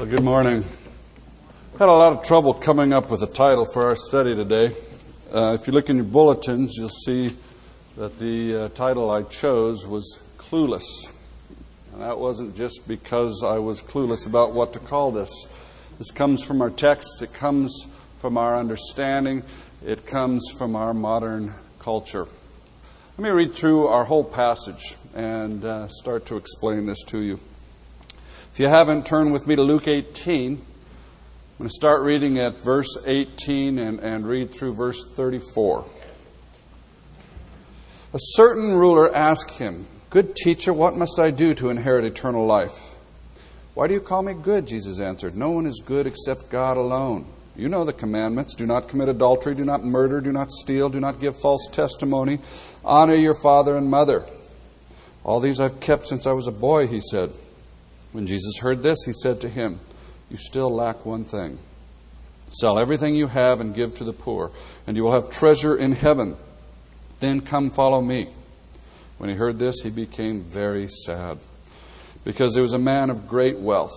Well, good morning. Had a lot of trouble coming up with a title for our study today. Uh, if you look in your bulletins, you'll see that the uh, title I chose was Clueless. And that wasn't just because I was clueless about what to call this. This comes from our text, it comes from our understanding, it comes from our modern culture. Let me read through our whole passage and uh, start to explain this to you. If you haven't, turn with me to Luke 18. I'm going to start reading at verse 18 and, and read through verse 34. A certain ruler asked him, Good teacher, what must I do to inherit eternal life? Why do you call me good? Jesus answered. No one is good except God alone. You know the commandments do not commit adultery, do not murder, do not steal, do not give false testimony, honor your father and mother. All these I've kept since I was a boy, he said. When Jesus heard this, he said to him, You still lack one thing. Sell everything you have and give to the poor, and you will have treasure in heaven. Then come follow me. When he heard this, he became very sad, because he was a man of great wealth.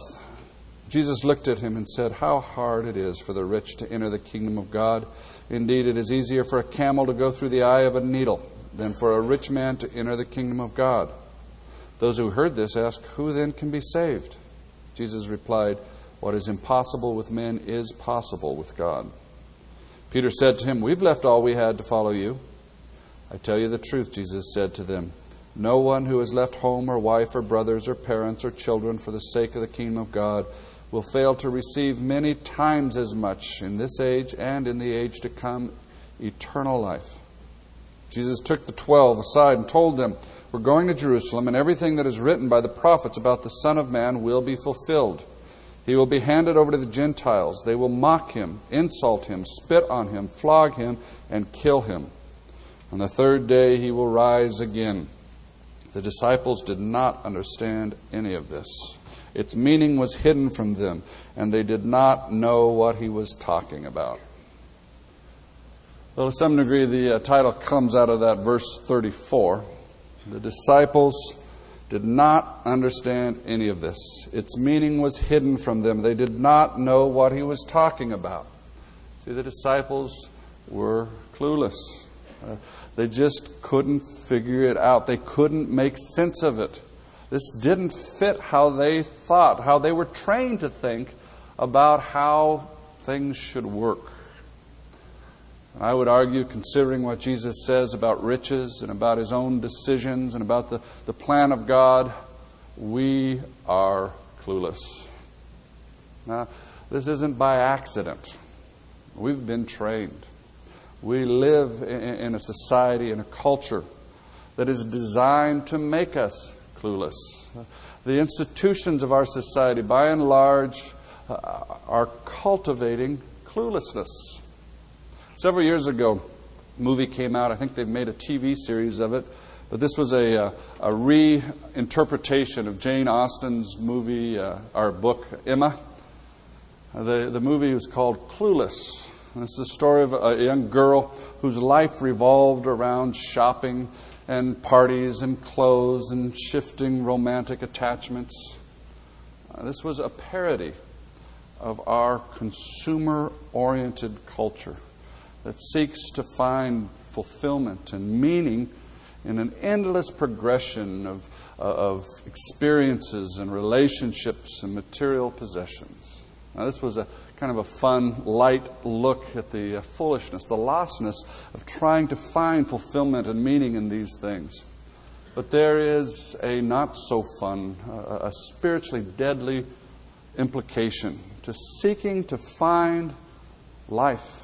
Jesus looked at him and said, How hard it is for the rich to enter the kingdom of God. Indeed, it is easier for a camel to go through the eye of a needle than for a rich man to enter the kingdom of God. Those who heard this asked, Who then can be saved? Jesus replied, What is impossible with men is possible with God. Peter said to him, We've left all we had to follow you. I tell you the truth, Jesus said to them. No one who has left home or wife or brothers or parents or children for the sake of the kingdom of God will fail to receive many times as much in this age and in the age to come eternal life. Jesus took the twelve aside and told them, we're going to Jerusalem, and everything that is written by the prophets about the Son of Man will be fulfilled. He will be handed over to the Gentiles. They will mock him, insult him, spit on him, flog him, and kill him. On the third day, he will rise again. The disciples did not understand any of this. Its meaning was hidden from them, and they did not know what he was talking about. Well, to some degree, the uh, title comes out of that verse 34. The disciples did not understand any of this. Its meaning was hidden from them. They did not know what he was talking about. See, the disciples were clueless. Uh, they just couldn't figure it out. They couldn't make sense of it. This didn't fit how they thought, how they were trained to think about how things should work. I would argue, considering what Jesus says about riches and about his own decisions and about the, the plan of God, we are clueless. Now, this isn't by accident. We've been trained. We live in, a society, in a culture that is designed to make us clueless. The institutions of our society, by and large, uh, are cultivating cluelessness. Several years ago, a movie came out. I think they've made a TV series of it. But this was a, uh, a, a reinterpretation of Jane Austen's movie, uh, our book, Emma. The, the movie was called Clueless. This is the story of a young girl whose life revolved around shopping and parties and clothes and shifting romantic attachments. Uh, this was a parody of our consumer oriented culture that seeks to find fulfillment and meaning in an endless progression of, uh, of experiences and relationships and material possessions. Now, this was a kind of a fun, light look at the uh, foolishness, the lostness of trying to find fulfillment and meaning in these things. But there is a not so fun, uh, a spiritually deadly implication to seeking to find life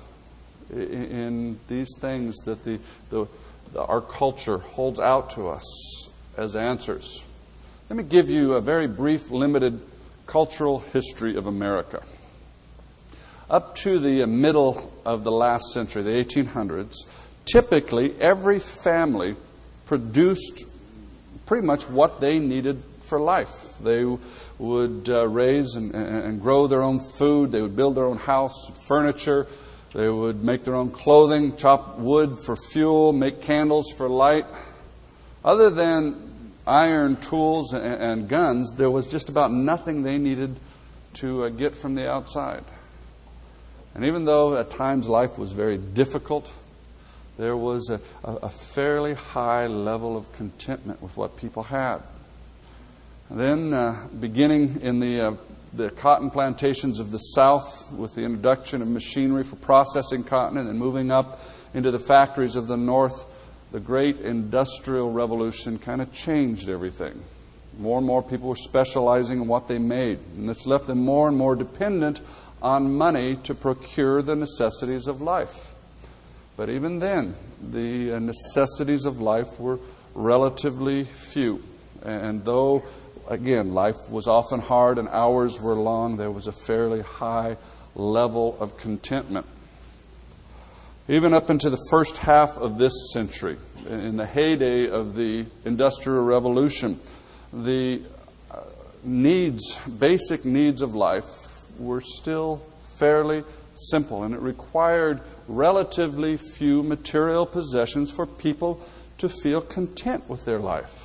in these things that the, the, our culture holds out to us as answers. Let me give you a very brief, limited cultural history of America. Up to the middle of the last century, the 1800s, typically every family produced pretty much what they needed for life. They would uh, raise and, and, grow their own food, they would build their own house, furniture, they would make their own clothing, chop wood for fuel, make candles for light. Other than iron tools and guns, there was just about nothing they needed to uh, get from the outside. And even though at times life was very difficult, there was a, a fairly high level of contentment with what people had. And then, uh, beginning in the, uh, the cotton plantations of the South with the introduction of machinery for processing cotton and then moving up into the factories of the North, the great industrial revolution kind of changed everything. More and more people were specializing in what they made, and this left them more and more dependent on money to procure the necessities of life. But even then, the uh, necessities of life were relatively few. And though, again, life was often hard and hours were long, there was a fairly high level of contentment. Even up into the first half of this century, in the heyday of the Industrial Revolution, the uh, needs, basic needs of life, were still fairly simple, and it required relatively few material possessions for people to feel content with their life.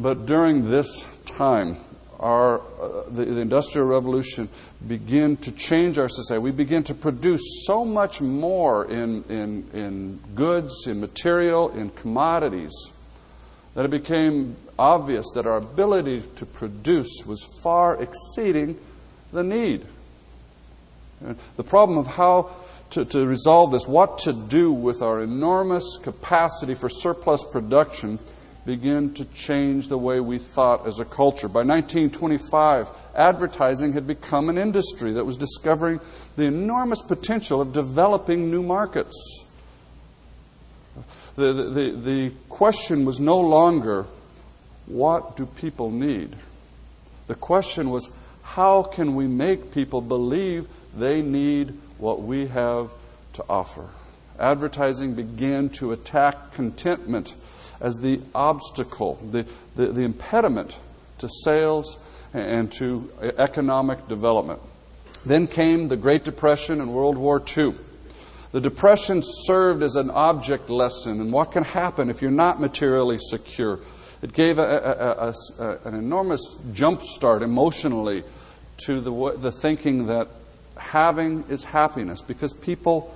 But during this time, our, uh, the, the, Industrial Revolution began to change our society. We began to produce so much more in, in, in goods, in material, in commodities, that it became obvious that our ability to produce was far exceeding the need. The problem of how to, to, resolve this, what to do with our enormous capacity for surplus production, began to change the way we thought as a culture. By 1925, advertising had become an industry that was discovering the enormous potential of developing new markets. The, the, the question was no longer what do people need? The question was, how can we make people believe they need what we have to offer? Advertising began to attack contentment as the obstacle, the, the, the impediment to sales and to economic development. Then came the Great Depression and World War II. The Depression served as an object lesson in what can happen if you're not materially secure it gave a, a, a, an enormous jump start emotionally to the, the thinking that having is happiness because people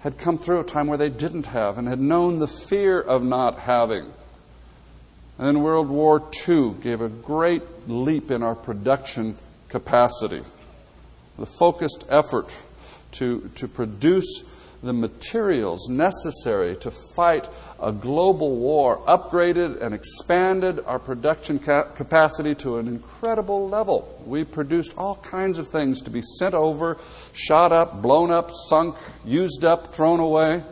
had come through a time where they didn't have and had known the fear of not having. And then World War II gave a great leap in our production capacity. The focused effort to, to produce the materials necessary to fight a global war, upgraded and expanded our production ca- capacity to an incredible level. We produced all kinds of things to be sent over, shot up, blown up, sunk, used up, thrown away,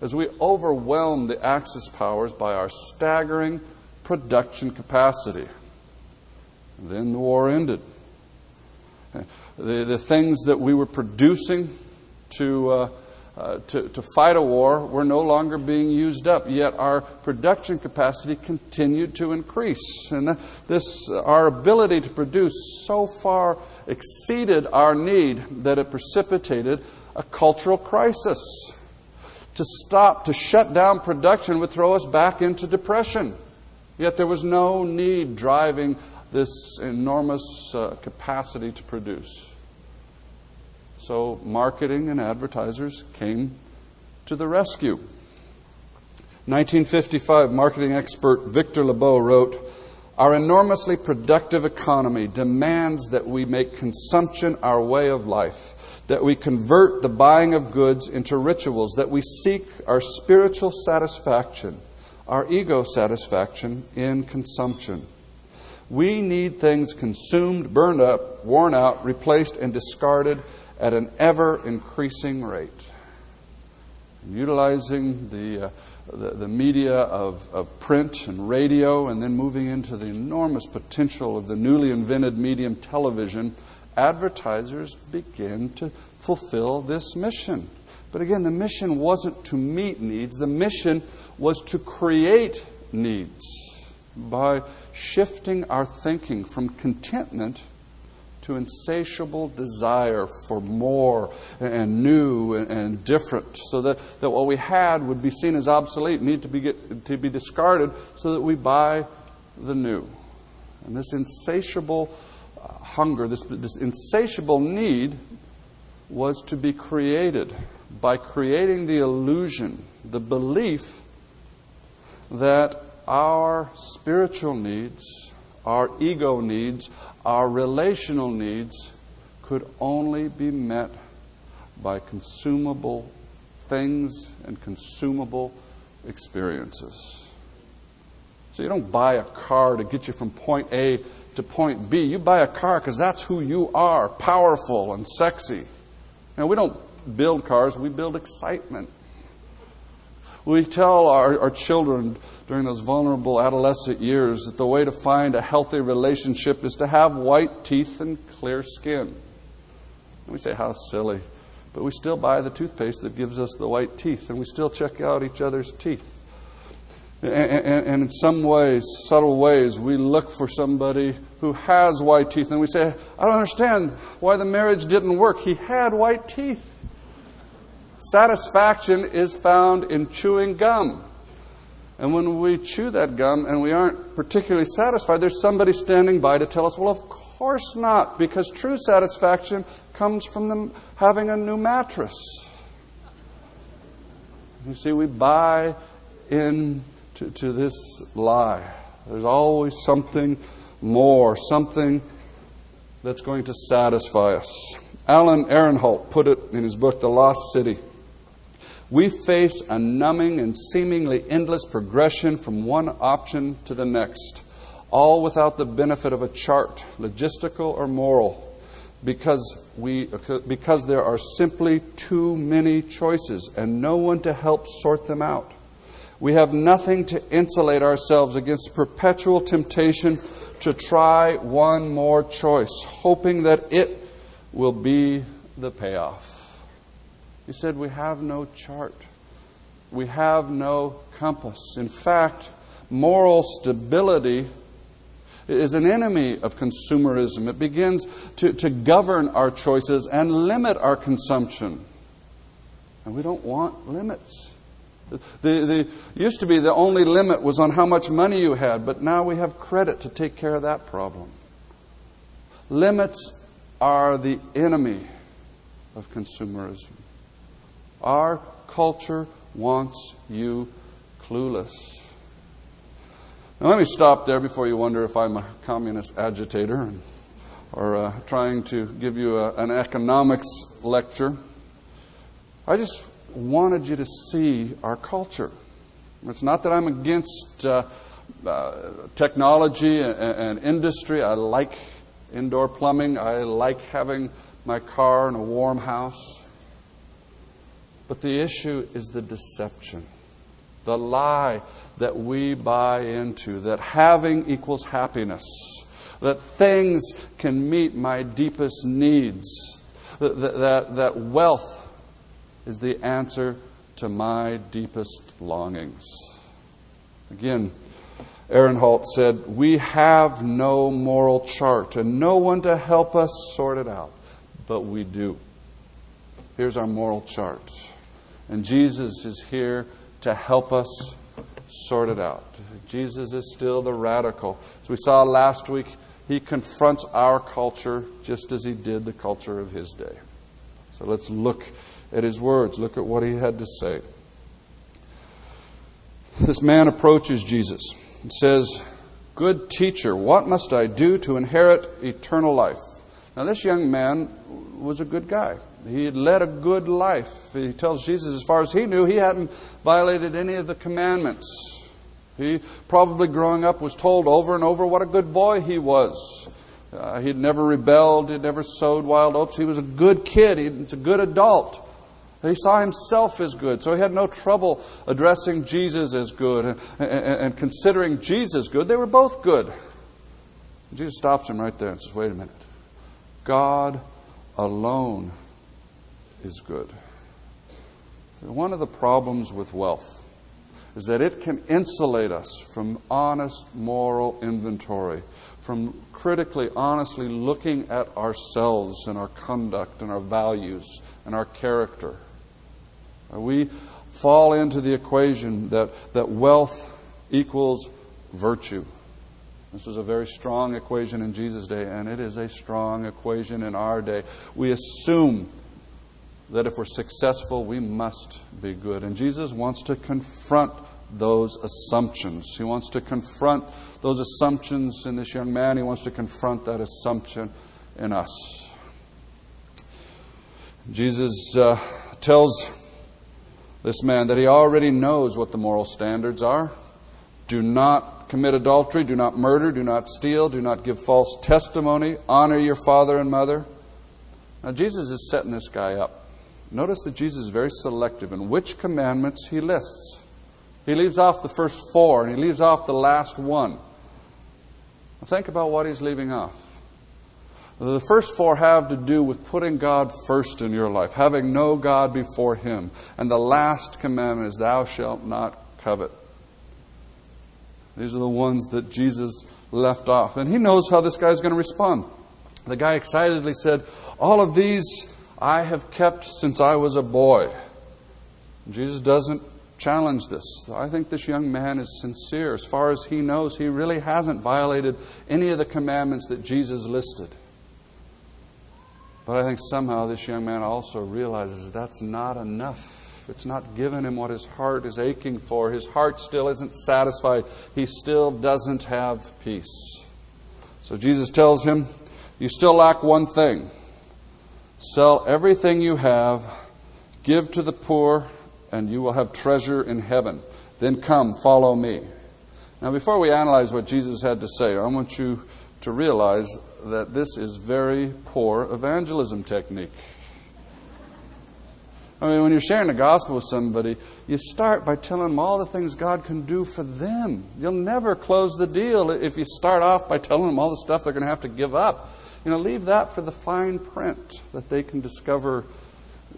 as we overwhelmed the Axis powers by our staggering production capacity. Then the war ended. The, the things that we were producing to uh, uh, to, to fight a war were no longer being used up, yet our production capacity continued to increase. And this, our ability to produce so far exceeded our need that it precipitated a cultural crisis. To stop, to shut down production would throw us back into depression. Yet there was no need driving this enormous uh, capacity to produce. So marketing and advertisers came to the rescue. 1955, marketing expert Victor Lebow wrote, Our enormously productive economy demands that we make consumption our way of life, that we convert the buying of goods into rituals, that we seek our spiritual satisfaction, our ego satisfaction in consumption. We need things consumed, burned up, worn out, replaced, and discarded at an ever increasing rate. Utilizing the, uh, the, the, media of, of print and radio, and then moving into the enormous potential of the newly invented medium television, advertisers begin to fulfill this mission. But again, the mission wasn't to meet needs, the mission was to create needs by shifting our thinking from contentment to insatiable desire for more and new and different, so that, that what we had would be seen as obsolete, need to be, get, to be discarded, so that we buy the new. And this insatiable uh, hunger, this, this insatiable need, was to be created by creating the illusion, the belief that our spiritual needs, our ego needs, our relational needs could only be met by consumable things and consumable experiences. So you don't buy a car to get you from point A to point B. You buy a car because that's who you are powerful and sexy. Now, we don't build cars, we build excitement. We tell our, our children during those vulnerable adolescent years that the way to find a healthy relationship is to have white teeth and clear skin. And we say, How silly. But we still buy the toothpaste that gives us the white teeth, and we still check out each other's teeth. And, and, and in some ways, subtle ways, we look for somebody who has white teeth, and we say, I don't understand why the marriage didn't work. He had white teeth. Satisfaction is found in chewing gum. And when we chew that gum and we aren't particularly satisfied, there's somebody standing by to tell us, well, of course not, because true satisfaction comes from them having a new mattress. You see, we buy into to this lie. There's always something more, something that's going to satisfy us. Alan Ehrenhalt put it in his book, The Lost City. We face a numbing and seemingly endless progression from one option to the next, all without the benefit of a chart, logistical or moral, because, we, because there are simply too many choices and no one to help sort them out. We have nothing to insulate ourselves against perpetual temptation to try one more choice, hoping that it will be the payoff. He said, We have no chart, we have no compass. In fact, moral stability is an enemy of consumerism. It begins to, to govern our choices and limit our consumption. And we don't want limits. The, the, used to be the only limit was on how much money you had, but now we have credit to take care of that problem. Limits are the enemy of consumerism. Our culture wants you clueless. Now, let me stop there before you wonder if I'm a communist agitator or uh, trying to give you a, an economics lecture. I just wanted you to see our culture. It's not that I'm against uh, uh, technology and, and industry. I like indoor plumbing, I like having my car in a warm house. But the issue is the deception, the lie that we buy into that having equals happiness, that things can meet my deepest needs, that, that, that wealth is the answer to my deepest longings. Again, Ehrenhalt said, We have no moral chart and no one to help us sort it out, but we do. Here's our moral chart. And Jesus is here to help us sort it out. Jesus is still the radical. As we saw last week, he confronts our culture just as he did the culture of his day. So let's look at his words, look at what he had to say. This man approaches Jesus and says, Good teacher, what must I do to inherit eternal life? Now, this young man was a good guy. He had led a good life. He tells Jesus, as far as he knew, he hadn't violated any of the commandments. He probably growing up was told over and over what a good boy he was. Uh, he'd never rebelled, he'd never sowed wild oats. He was a good kid, he was a good adult. He saw himself as good, so he had no trouble addressing Jesus as good and, and, and considering Jesus good. They were both good. Jesus stops him right there and says, Wait a minute. God alone is good. One of the problems with wealth is that it can insulate us from honest moral inventory, from critically, honestly looking at ourselves and our conduct and our values and our character. Uh, we fall into the equation that, that wealth equals virtue. This was a very strong equation in Jesus' day, and it is a strong equation in our day. We assume that if we're successful, we must be good. And Jesus wants to confront those assumptions. He wants to confront those assumptions in this young man. He wants to confront that assumption in us. Jesus uh, tells this man that he already knows what the moral standards are. Do not commit adultery, do not murder, do not steal, do not give false testimony, honor your father and mother. Now, Jesus is setting this guy up. Notice that Jesus is very selective in which commandments he lists. He leaves off the first four and he leaves off the last one. Now think about what he's leaving off. The first four have to do with putting God first in your life, having no God before Him. And the last commandment is, Thou shalt not covet. These are the ones that Jesus left off. And He knows how this guy's going to respond. The guy excitedly said, All of these I have kept since I was a boy. Jesus doesn't challenge this. I think this young man is sincere. As far as he knows, he really hasn't violated any of the commandments that Jesus listed. But I think somehow this young man also realizes that's not enough. It's not given him what his heart is aching for. His heart still isn't satisfied. He still doesn't have peace. So Jesus tells him, You still lack one thing. Sell everything you have, give to the poor, and you will have treasure in heaven. Then come, follow me. Now, before we analyze what Jesus had to say, I want you to realize that this is very poor evangelism technique. I mean, when you're sharing the gospel with somebody, you start by telling them all the things God can do for them. You'll never close the deal if you start off by telling them all the stuff they're going to have to give up. You know, leave that for the fine print that they can discover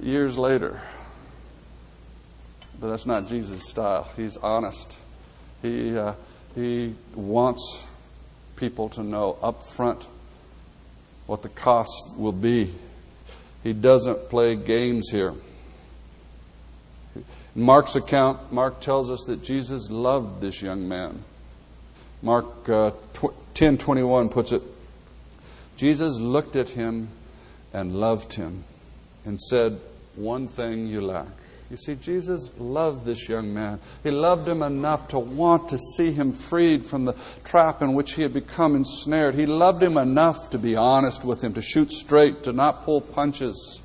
years later. But that's not Jesus' style. He's honest. He, uh, he wants people to know up front what the cost will be. He doesn't play games here. In Mark's account, Mark tells us that Jesus loved this young man. Mark uh, 10:21 puts it Jesus looked at him and loved him and said, One thing you lack. You see, Jesus loved this young man. He loved him enough to want to see him freed from the trap in which he had become ensnared. He loved him enough to be honest with him, to shoot straight, to not pull punches.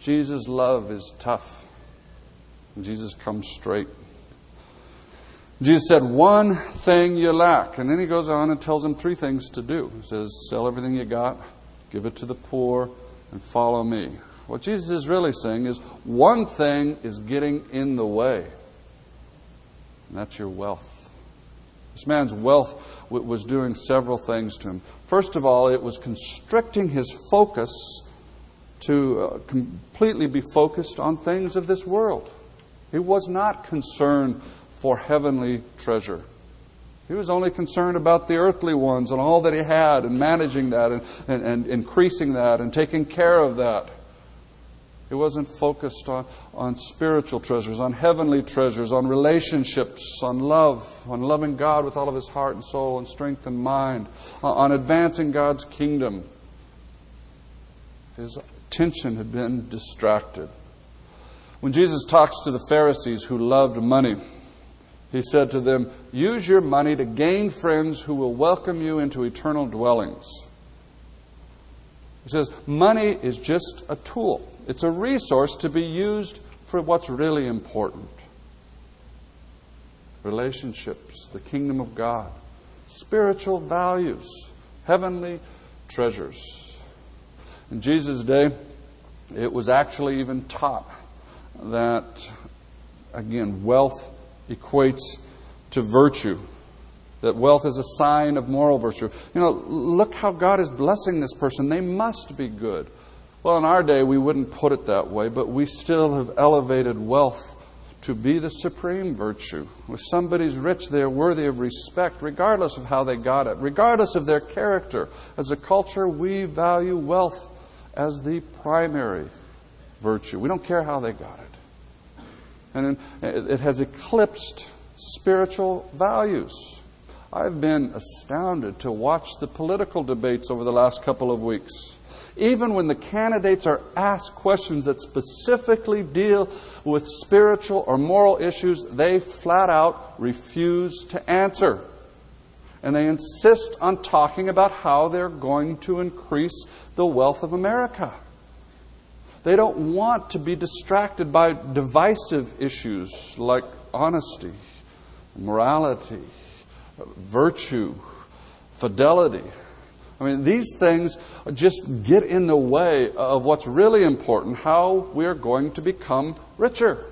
Jesus' love is tough. Jesus comes straight. Jesus said, One thing you lack. And then he goes on and tells him three things to do. He says, Sell everything you got, give it to the poor, and follow me. What Jesus is really saying is one thing is getting in the way, and that's your wealth. This man's wealth was doing several things to him. First of all, it was constricting his focus to uh, completely be focused on things of this world. He was not concerned for heavenly treasure. He was only concerned about the earthly ones and all that he had and managing that and, and, and increasing that and taking care of that. He wasn't focused on, on spiritual treasures, on heavenly treasures, on relationships, on love, on loving God with all of his heart and soul and strength and mind, on advancing God's kingdom. His attention had been distracted. When Jesus talks to the Pharisees who loved money, he said to them, Use your money to gain friends who will welcome you into eternal dwellings. He says, Money is just a tool, it's a resource to be used for what's really important relationships, the kingdom of God, spiritual values, heavenly treasures. In Jesus' day, it was actually even taught that, again, wealth equates to virtue. That wealth is a sign of moral virtue. You know, look how God is blessing this person. They must be good. Well, in our day, we wouldn't put it that way, but we still have elevated wealth to be the supreme virtue. If somebody's rich, they're worthy of respect, regardless of how they got it, regardless of their character. As a culture, we value wealth as the primary virtue. We don't care how they got it and it has eclipsed spiritual values. I've been astounded to watch the political debates over the last couple of weeks. Even when the candidates are asked questions that specifically deal with spiritual or moral issues, they flat out refuse to answer. And they insist on talking about how they're going to increase the wealth of America. They don't want to be distracted by divisive issues like honesty, morality, virtue, fidelity. I mean, these things just get in the way of what's really important how we're going to become richer.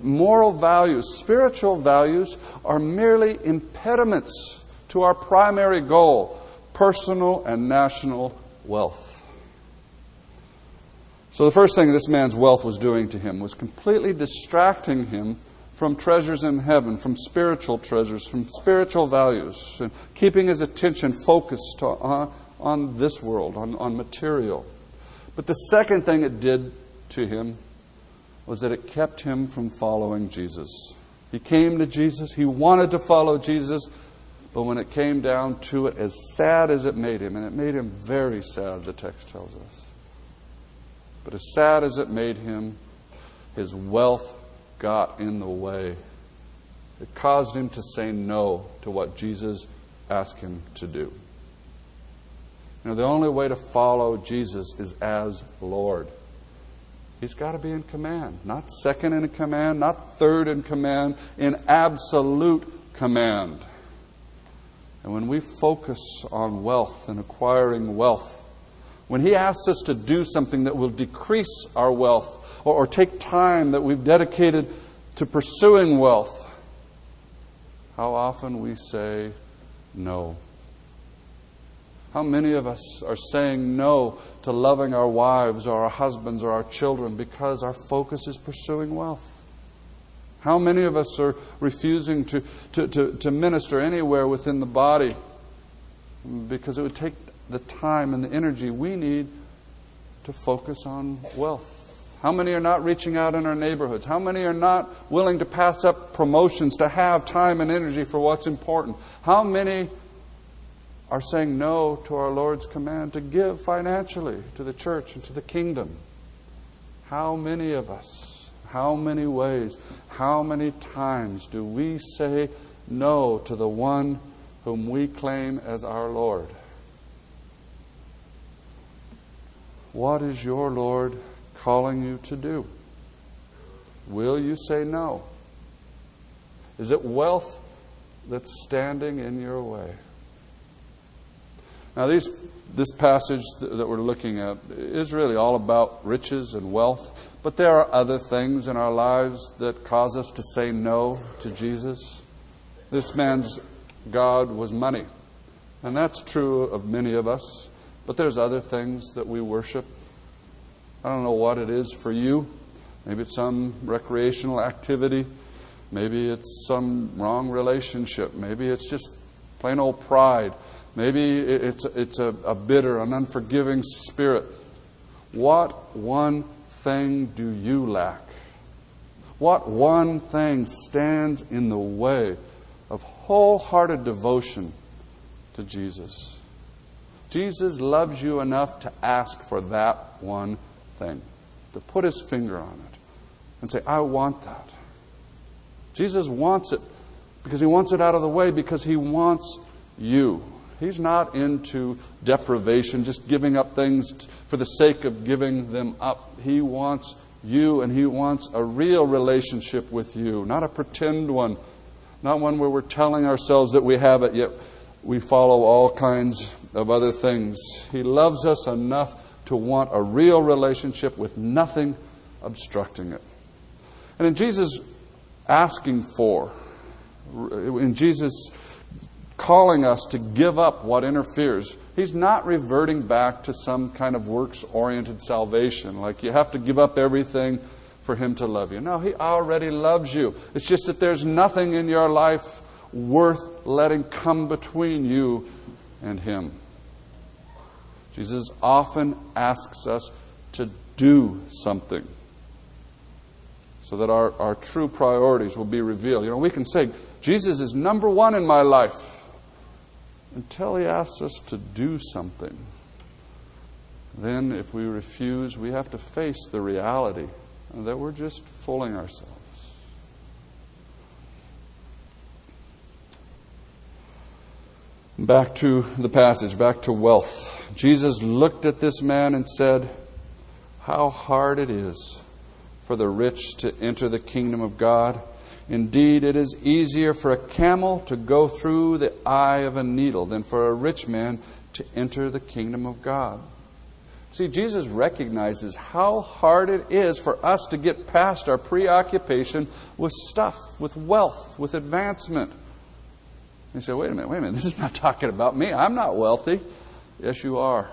Moral values, spiritual values, are merely impediments to our primary goal personal and national wealth. So, the first thing this man's wealth was doing to him was completely distracting him from treasures in heaven, from spiritual treasures, from spiritual values, and keeping his attention focused on, uh, on this world, on, on material. But the second thing it did to him was that it kept him from following Jesus. He came to Jesus, he wanted to follow Jesus, but when it came down to it, as sad as it made him, and it made him very sad, the text tells us. But as sad as it made him, his wealth got in the way. It caused him to say no to what Jesus asked him to do. You know, the only way to follow Jesus is as Lord. He's got to be in command, not second in command, not third in command, in absolute command. And when we focus on wealth and acquiring wealth, when He asks us to do something that will decrease our wealth, or, or take time that we've dedicated to pursuing wealth, how often we say no. How many of us are saying no to loving our wives or our husbands or our children because our focus is pursuing wealth? How many of us are refusing to, to, to, to, minister anywhere within the body because it would take the time and the energy we need to focus on wealth? How many are not reaching out in our neighborhoods? How many are not willing to pass up promotions to have time and energy for what's important? How many are saying no to our Lord's command to give financially to the church and to the kingdom? How many of us, how many ways, how many times do we say no to the one whom we claim as our Lord? What is your Lord calling you to do? Will you say no? Is it wealth that's standing in your way? Now, these, this passage that we're looking at is really all about riches and wealth, but there are other things in our lives that cause us to say no to Jesus. This man's God was money, and that's true of many of us, but there's other things that we worship I don't know what it is for you. Maybe it's some recreational activity. Maybe it's some wrong relationship. Maybe it's just plain old pride. Maybe it's, it's a, a bitter, an unforgiving spirit. What one thing do you lack? What one thing stands in the way of wholehearted devotion to Jesus? Jesus loves you enough to ask for that one thing, to put his finger on it and say, I want that. Jesus wants it because he wants it out of the way because he wants you. He's not into deprivation, just giving up things for the sake of giving them up. He wants you and he wants a real relationship with you, not a pretend one, not one where we're telling ourselves that we have it, yet we follow all kinds of other things. He loves us enough to want a real relationship with nothing obstructing it. And in Jesus asking for, in Jesus calling us to give up what interferes, he's not reverting back to some kind of works oriented salvation, like you have to give up everything for him to love you. No, he already loves you. It's just that there's nothing in your life worth letting come between you and him. Jesus often asks us to do something so that our, our true priorities will be revealed. You know, we can say, Jesus is number one in my life until he asks us to do something. Then, if we refuse, we have to face the reality that we're just fooling ourselves. Back to the passage, back to wealth. Jesus looked at this man and said, How hard it is for the rich to enter the kingdom of God. Indeed, it is easier for a camel to go through the eye of a needle than for a rich man to enter the kingdom of God. See, Jesus recognizes how hard it is for us to get past our preoccupation with stuff, with wealth, with advancement. You say, wait a minute, wait a minute, this is not talking about me. I'm not wealthy. Yes, you are.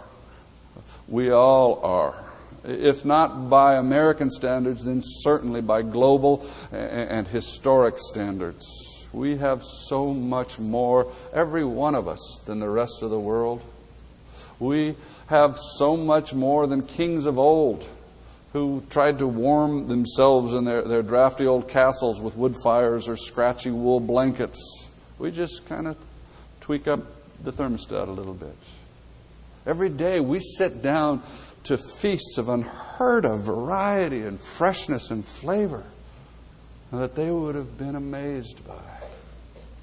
We all are. If not by American standards, then certainly by global and historic standards. We have so much more, every one of us, than the rest of the world. We have so much more than kings of old who tried to warm themselves in their, their drafty old castles with wood fires or scratchy wool blankets. We just kind of tweak up the thermostat a little bit. Every day we sit down to feasts of unheard of variety and freshness and flavor that they would have been amazed by.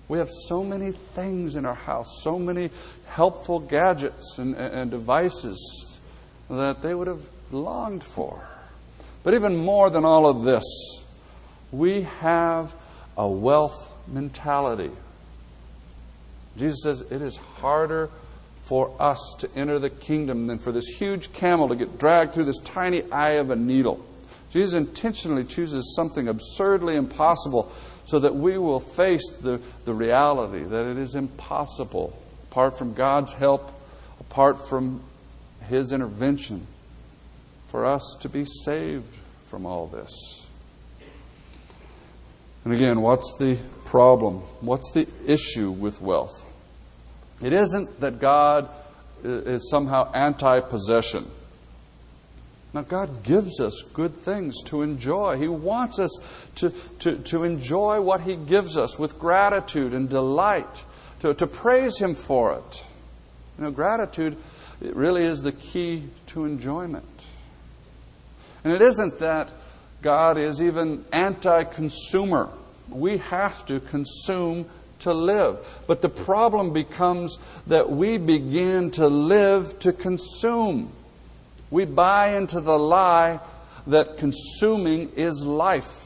We have so many things in our house, so many helpful gadgets and, and devices that they would have longed for. But even more than all of this, we have a wealth mentality. Jesus says it is harder for us to enter the kingdom than for this huge camel to get dragged through this tiny eye of a needle. Jesus intentionally chooses something absurdly impossible so that we will face the, the reality that it is impossible, apart from God's help, apart from His intervention, for us to be saved from all this. And again, what's the problem? What's the issue with wealth? It isn't that God uh, is somehow anti possession. Now, God gives us good things to enjoy. He wants us to, to, to enjoy what He gives us with gratitude and delight, to, to praise Him for it. You know, gratitude it really is the key to enjoyment. And it isn't that God is even anti consumer we have to consume to live. But the problem becomes that we begin to live to consume. We buy into the lie that consuming is life.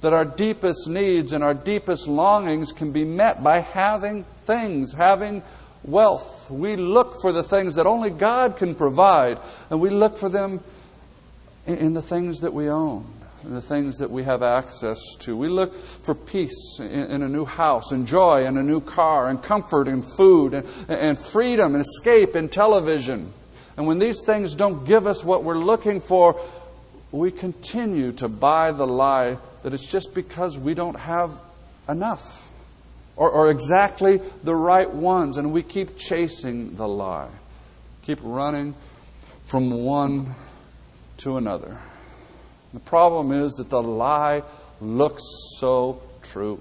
That our deepest needs and our deepest longings can be met by having things, having wealth. We look for the things that only God can provide, and we look for them in the things that we own the things that we have access to. We look for peace in, a new house, and joy in a new car, and comfort in food, and, and freedom and escape in television. And when these things don't give us what we're looking for, we continue to buy the lie that it's just because we don't have enough or, or exactly the right ones. And we keep chasing the lie, keep running from one to another. The problem is that the lie looks so true.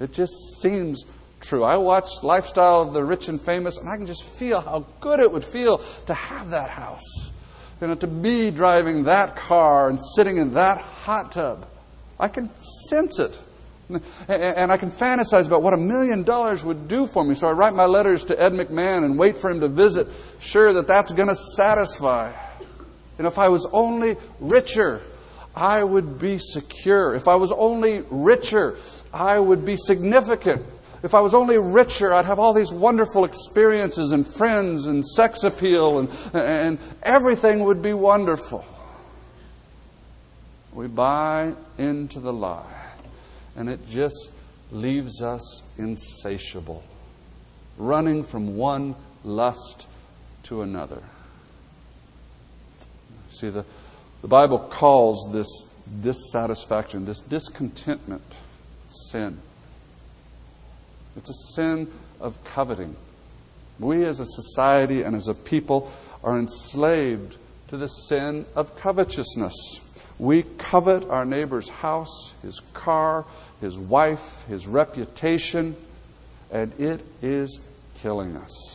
It just seems true. I watch Lifestyle of the Rich and Famous, and I can just feel how good it would feel to have that house. You know, to be driving that car and sitting in that hot tub. I can sense it. And I can fantasize about what a million dollars would do for me. So I write my letters to Ed McMahon and wait for him to visit, sure that that's going to satisfy. And if I was only richer, I would be secure. If I was only richer, I would be significant. If I was only richer, I'd have all these wonderful experiences and friends and sex appeal, and, and everything would be wonderful. We buy into the lie, and it just leaves us insatiable, running from one lust to another. See, the, the Bible calls this dissatisfaction, this discontentment, sin. It's a sin of coveting. We as a society and as a people are enslaved to the sin of covetousness. We covet our neighbor's house, his car, his wife, his reputation, and it is killing us.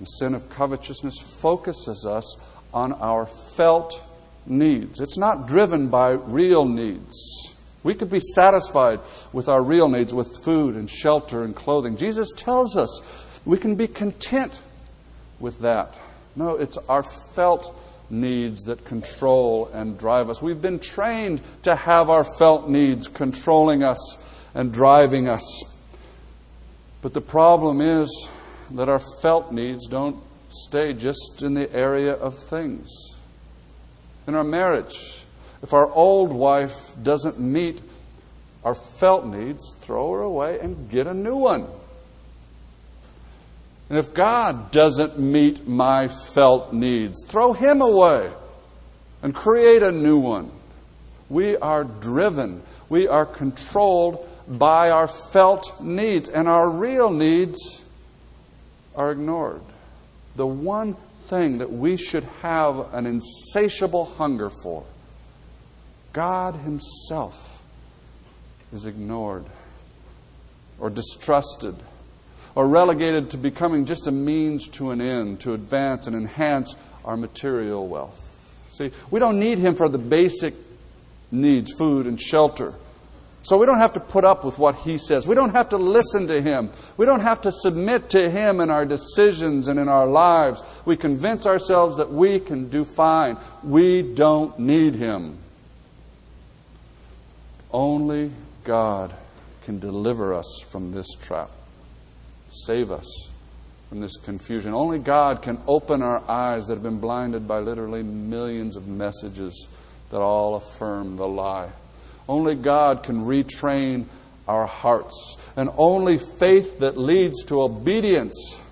The sin of covetousness focuses us on our felt needs. It's not driven by real needs. We could be satisfied with our real needs, with food and shelter and clothing. Jesus tells us we can be content with that. No, it's our felt needs that control and drive us. We've been trained to have our felt needs controlling us and driving us. But the problem is that our felt needs don't stay just in the area of things. In our marriage, if our old wife doesn't meet our felt needs, throw her away and get a new one. And if God doesn't meet my felt needs, throw him away and create a new one. We are driven, we are controlled by our felt needs, and our real needs are ignored. The one thing that we should have an insatiable hunger for, God Himself, is ignored or distrusted or relegated to becoming just a means to an end to advance and enhance our material wealth. See, we don't need Him for the basic needs food and shelter. So we don't have to put up with what He says. We don't have to listen to Him. We don't have to submit to Him in our decisions and in our lives. We convince ourselves that we can do fine. We don't need Him. Only God can deliver us from this trap save us from this confusion. Only God can open our eyes that have been blinded by literally millions of messages that all affirm the lie. Only God can retrain our hearts. And only faith that leads to obedience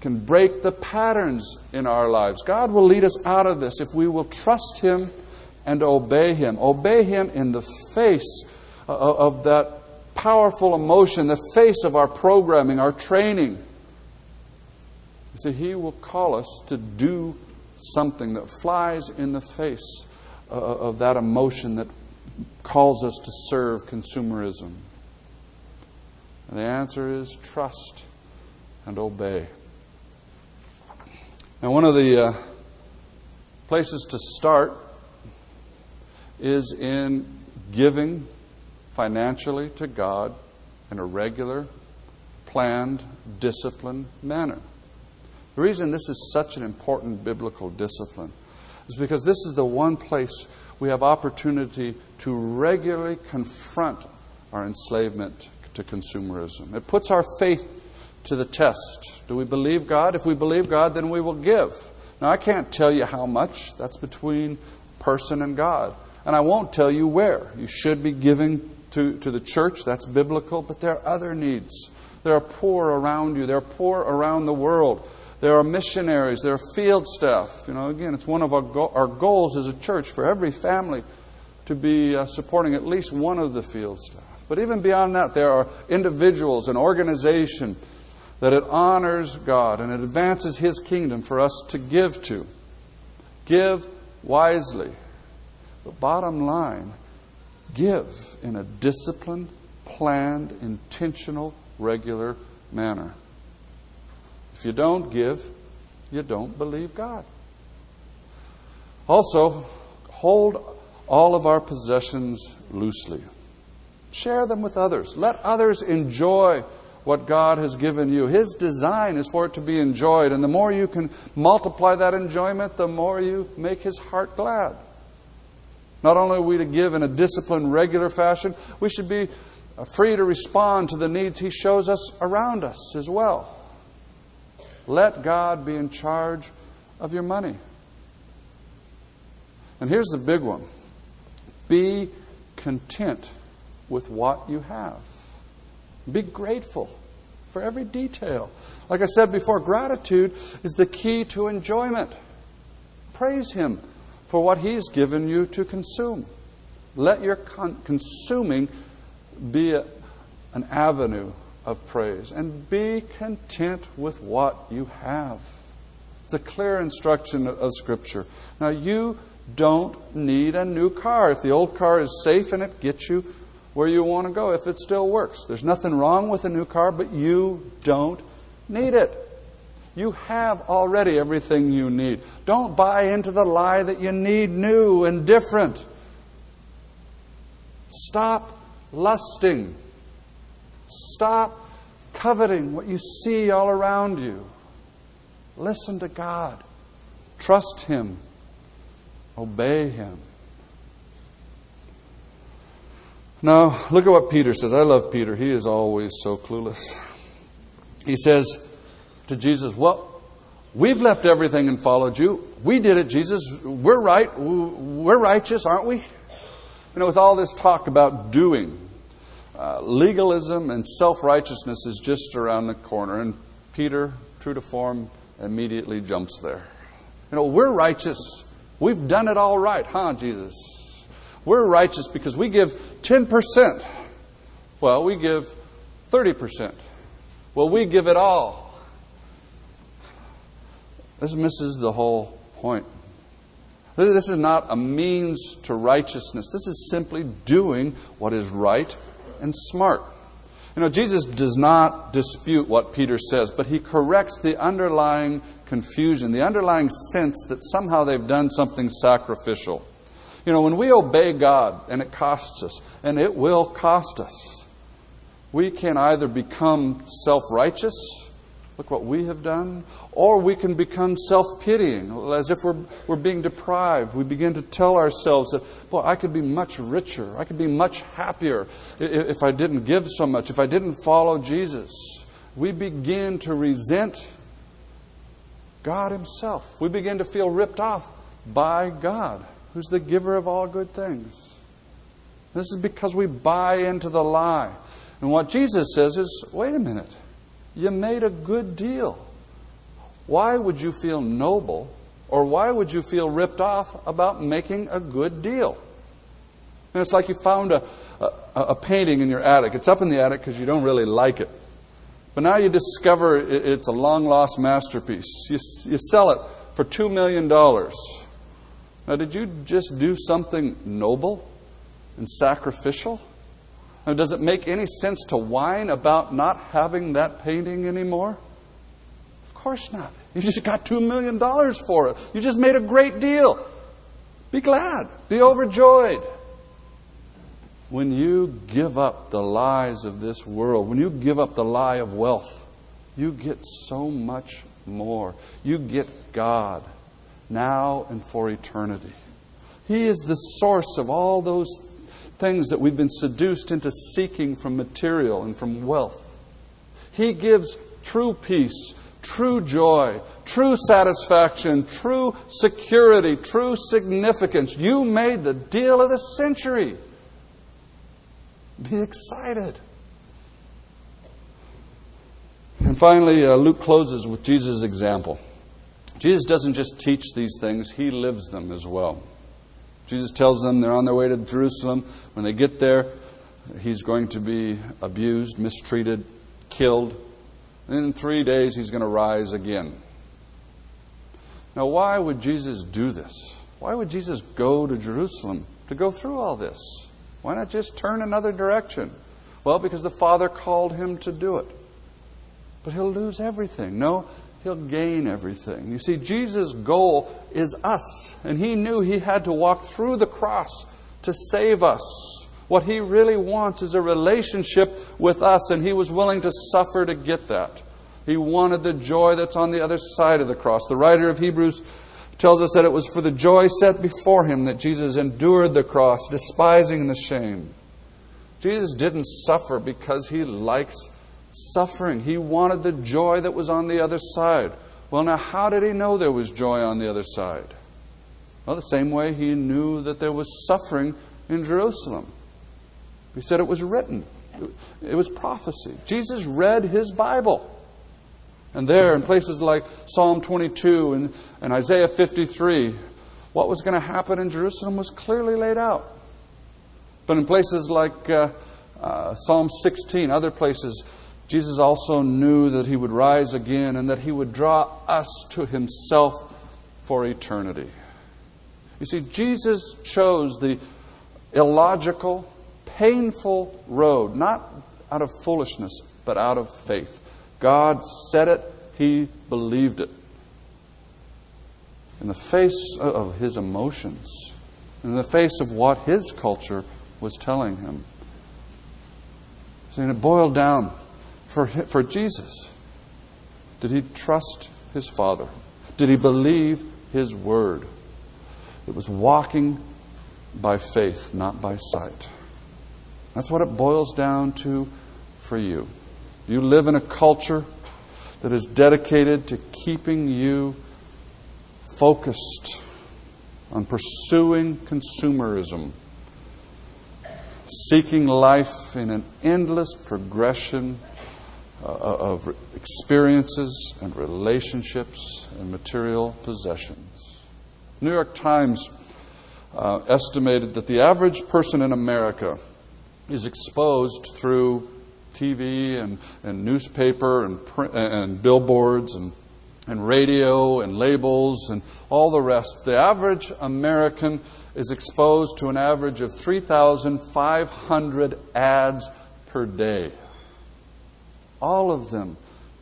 can break the patterns in our lives. God will lead us out of this if we will trust Him and obey Him. Obey Him in the face uh, uh, of that powerful emotion, the face of our programming, our training. You see, He will call us to do something that flies in the face uh, of that emotion that calls us to serve consumerism. And the answer is trust and obey. Now, one of the uh, places to start is in giving financially to God in a regular, planned, disciplined manner. The reason this is such an important biblical discipline is because this is the one place we have opportunity to regularly confront our enslavement to consumerism. It puts our faith to the test. Do we believe God? If we believe God, then we will give. Now, I can't tell you how much. That's between person and God. And I won't tell you where. You should be giving to, to the church, that's biblical, but there are other needs. There are poor around you, there are poor around the world. There are missionaries, there are field staff. You know, again, it's one of our, go- our goals as a church for every family to be uh, supporting at least one of the field staff. But even beyond that, there are individuals and organization that it honors God and it advances His kingdom for us to give to. Give wisely. But bottom line, give in a disciplined, planned, intentional, regular manner. If you don't give, you don't believe God. Also, hold all of our possessions loosely. Share them with others. Let others enjoy what God has given you. His design is for it to be enjoyed, and the more you can multiply that enjoyment, the more you make His heart glad. Not only are we to give in a disciplined, regular fashion, we should be free to respond to the needs He shows us around us as well. Let God be in charge of your money. And here's the big one be content with what you have, be grateful for every detail. Like I said before, gratitude is the key to enjoyment. Praise Him for what He's given you to consume. Let your con- consuming be a, an avenue of praise and be content with what you have. It's a clear instruction of Scripture. Now, you don't need a new car. If the old car is safe and it gets you where you want to go, if it still works, there's nothing wrong with a new car, but you don't need it. You have already everything you need. Don't buy into the lie that you need new and different. Stop lusting. Stop coveting what you see all around you. Listen to God. Trust Him. Obey Him. Now, look at what Peter says. I love Peter. He is always so clueless. He says to Jesus, Well, we've left everything and followed you. We did it, Jesus. We're right. We're righteous, aren't we? You know, with all this talk about doing, uh, legalism and self righteousness is just around the corner. And Peter, true to form, immediately jumps there. You know, we're righteous. We've done it all right, huh, Jesus? We're righteous because we give 10%. Well, we give 30%. Well, we give it all. This misses the whole point. This is not a means to righteousness. This is simply doing what is right and smart. You know, Jesus does not dispute what Peter says, but he corrects the underlying confusion, the underlying sense that somehow they've done something sacrificial. You know, when we obey God, and it costs us, and it will cost us, we can either become self righteous Look what we have done. Or we can become self pitying, as if we're, we're being deprived. We begin to tell ourselves that, boy, I could be much richer. I could be much happier if I didn't give so much, if I didn't follow Jesus. We begin to resent God Himself. We begin to feel ripped off by God, who's the giver of all good things. This is because we buy into the lie. And what Jesus says is wait a minute. You made a good deal. Why would you feel noble or why would you feel ripped off about making a good deal? And it's like you found a, a, a painting in your attic. It's up in the attic because you don't really like it. But now you discover it's a long lost masterpiece. You, you sell it for $2 million. Now, did you just do something noble and sacrificial? Now, does it make any sense to whine about not having that painting anymore? Of course not. You just got $2 million for it. You just made a great deal. Be glad. Be overjoyed. When you give up the lies of this world, when you give up the lie of wealth, you get so much more. You get God now and for eternity. He is the source of all those things that we've been seduced into seeking from material and from wealth. He gives true peace, true joy, true satisfaction, true security, true significance. You made the deal of the century. Be excited. And finally, uh, Luke closes with Jesus' example. Jesus doesn't just teach these things, he lives them as well. Jesus tells them they're on their way to Jerusalem. When they get there, he's going to be abused, mistreated, killed. And in three days, he's going to rise again. Now, why would Jesus do this? Why would Jesus go to Jerusalem to go through all this? Why not just turn another direction? Well, because the Father called him to do it. But he'll lose everything. No, he'll gain everything. You see, Jesus' goal is us, and he knew he had to walk through the cross to save us. What he really wants is a relationship with us, and he was willing to suffer to get that. He wanted the joy that's on the other side of the cross. The writer of Hebrews tells us that it was for the joy set before him that Jesus endured the cross, despising the shame. Jesus didn't suffer because he likes suffering. He wanted the joy that was on the other side. Well, now, how did he know there was joy on the other side? Well, the same way he knew that there was suffering in Jerusalem. He said it was written, it was prophecy. Jesus read his Bible. And there, in places like Psalm 22 and, and Isaiah 53, what was going to happen in Jerusalem was clearly laid out. But in places like uh, uh, Psalm 16, other places, Jesus also knew that he would rise again and that he would draw us to himself for eternity. You see, Jesus chose the illogical, painful road, not out of foolishness, but out of faith. God said it, he believed it. In the face of his emotions, in the face of what his culture was telling him. See, and it boiled down for, for Jesus. Did he trust his Father? Did he believe his word? It was walking by faith, not by sight. That's what it boils down to for you. You live in a culture that is dedicated to keeping you focused on pursuing consumerism, seeking life in an endless progression uh, of experiences and relationships and material possessions. New York Times uh, estimated that the average person in America is exposed through TV and, and newspaper and, print, and billboards and, and radio and labels and all the rest. The average American is exposed to an average of 3,500 ads per day. All of them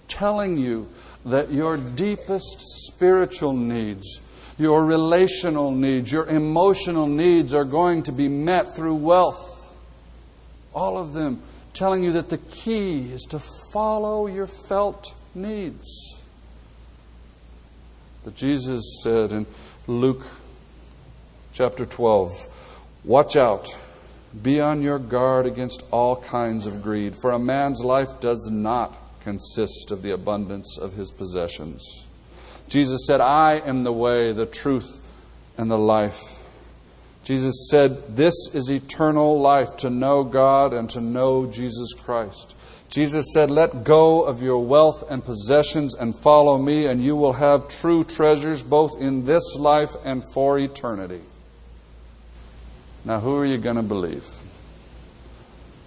telling you that your deepest spiritual needs, your relational needs, your emotional needs are going to be met through wealth. All of them telling you that the key is to follow your felt needs. But Jesus said in Luke chapter 12, Watch out, be on your guard against all kinds of greed, for a man's life does not consist of the abundance of his possessions. Jesus said, I am the way, the truth, and the life. Jesus said, This is eternal life, to know God and to know Jesus Christ. Jesus said, Let go of your wealth and possessions and follow me, and you will have true treasures both in this life and for eternity. Now, who are you going to believe?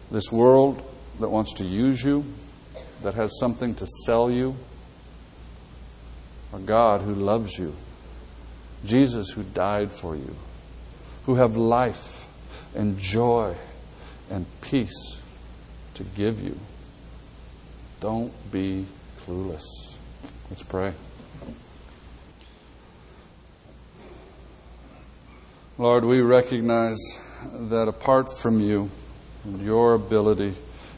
This world that wants to use you, that has something to sell you, or God who loves you? Jesus who died for you? who have life and joy and peace to give you. Don't be clueless. Let's pray. Lord, we recognize that apart from you and your ability,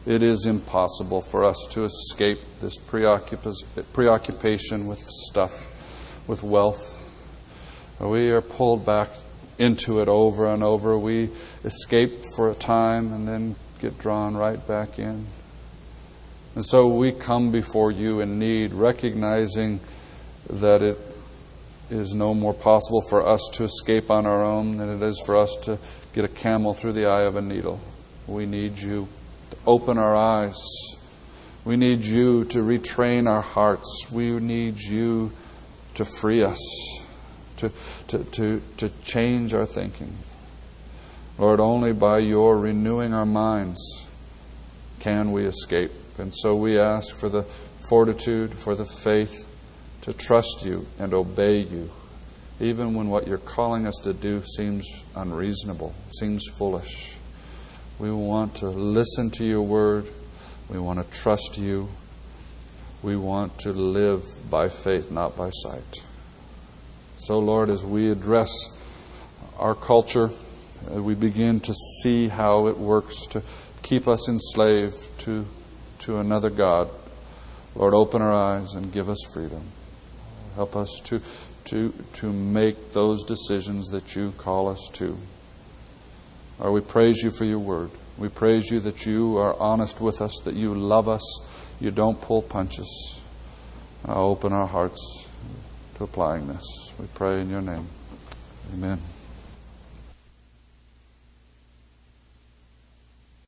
it is impossible for us to escape this preoccupation with stuff, with wealth. We are pulled back into it over and over. We escape for a time and then get drawn right back in. And so we come before you in need, recognizing that it is no more possible for us to escape on our own than it is for us to get a camel through the eye of a needle. We need you to open our eyes. We need you to retrain our hearts. We need you to free us to, to, to, to change our thinking. Lord, only by your renewing our minds can we escape. And so we ask for the fortitude, for the faith to trust you and obey you, even when what you're calling us to do seems unreasonable, seems foolish. We want to listen to your word. We want to trust you. We want to live by faith, not by sight. So, Lord, as we address our culture, uh, we begin to see how it works to keep us enslaved to, to another God. Lord, open our eyes and give us freedom. Help us to, to, to make those decisions that you call us to. Lord, we praise you for your word. We praise you that you are honest with us, that you love us, you don't pull punches. Now open our hearts to applying this. We pray in your name. Amen.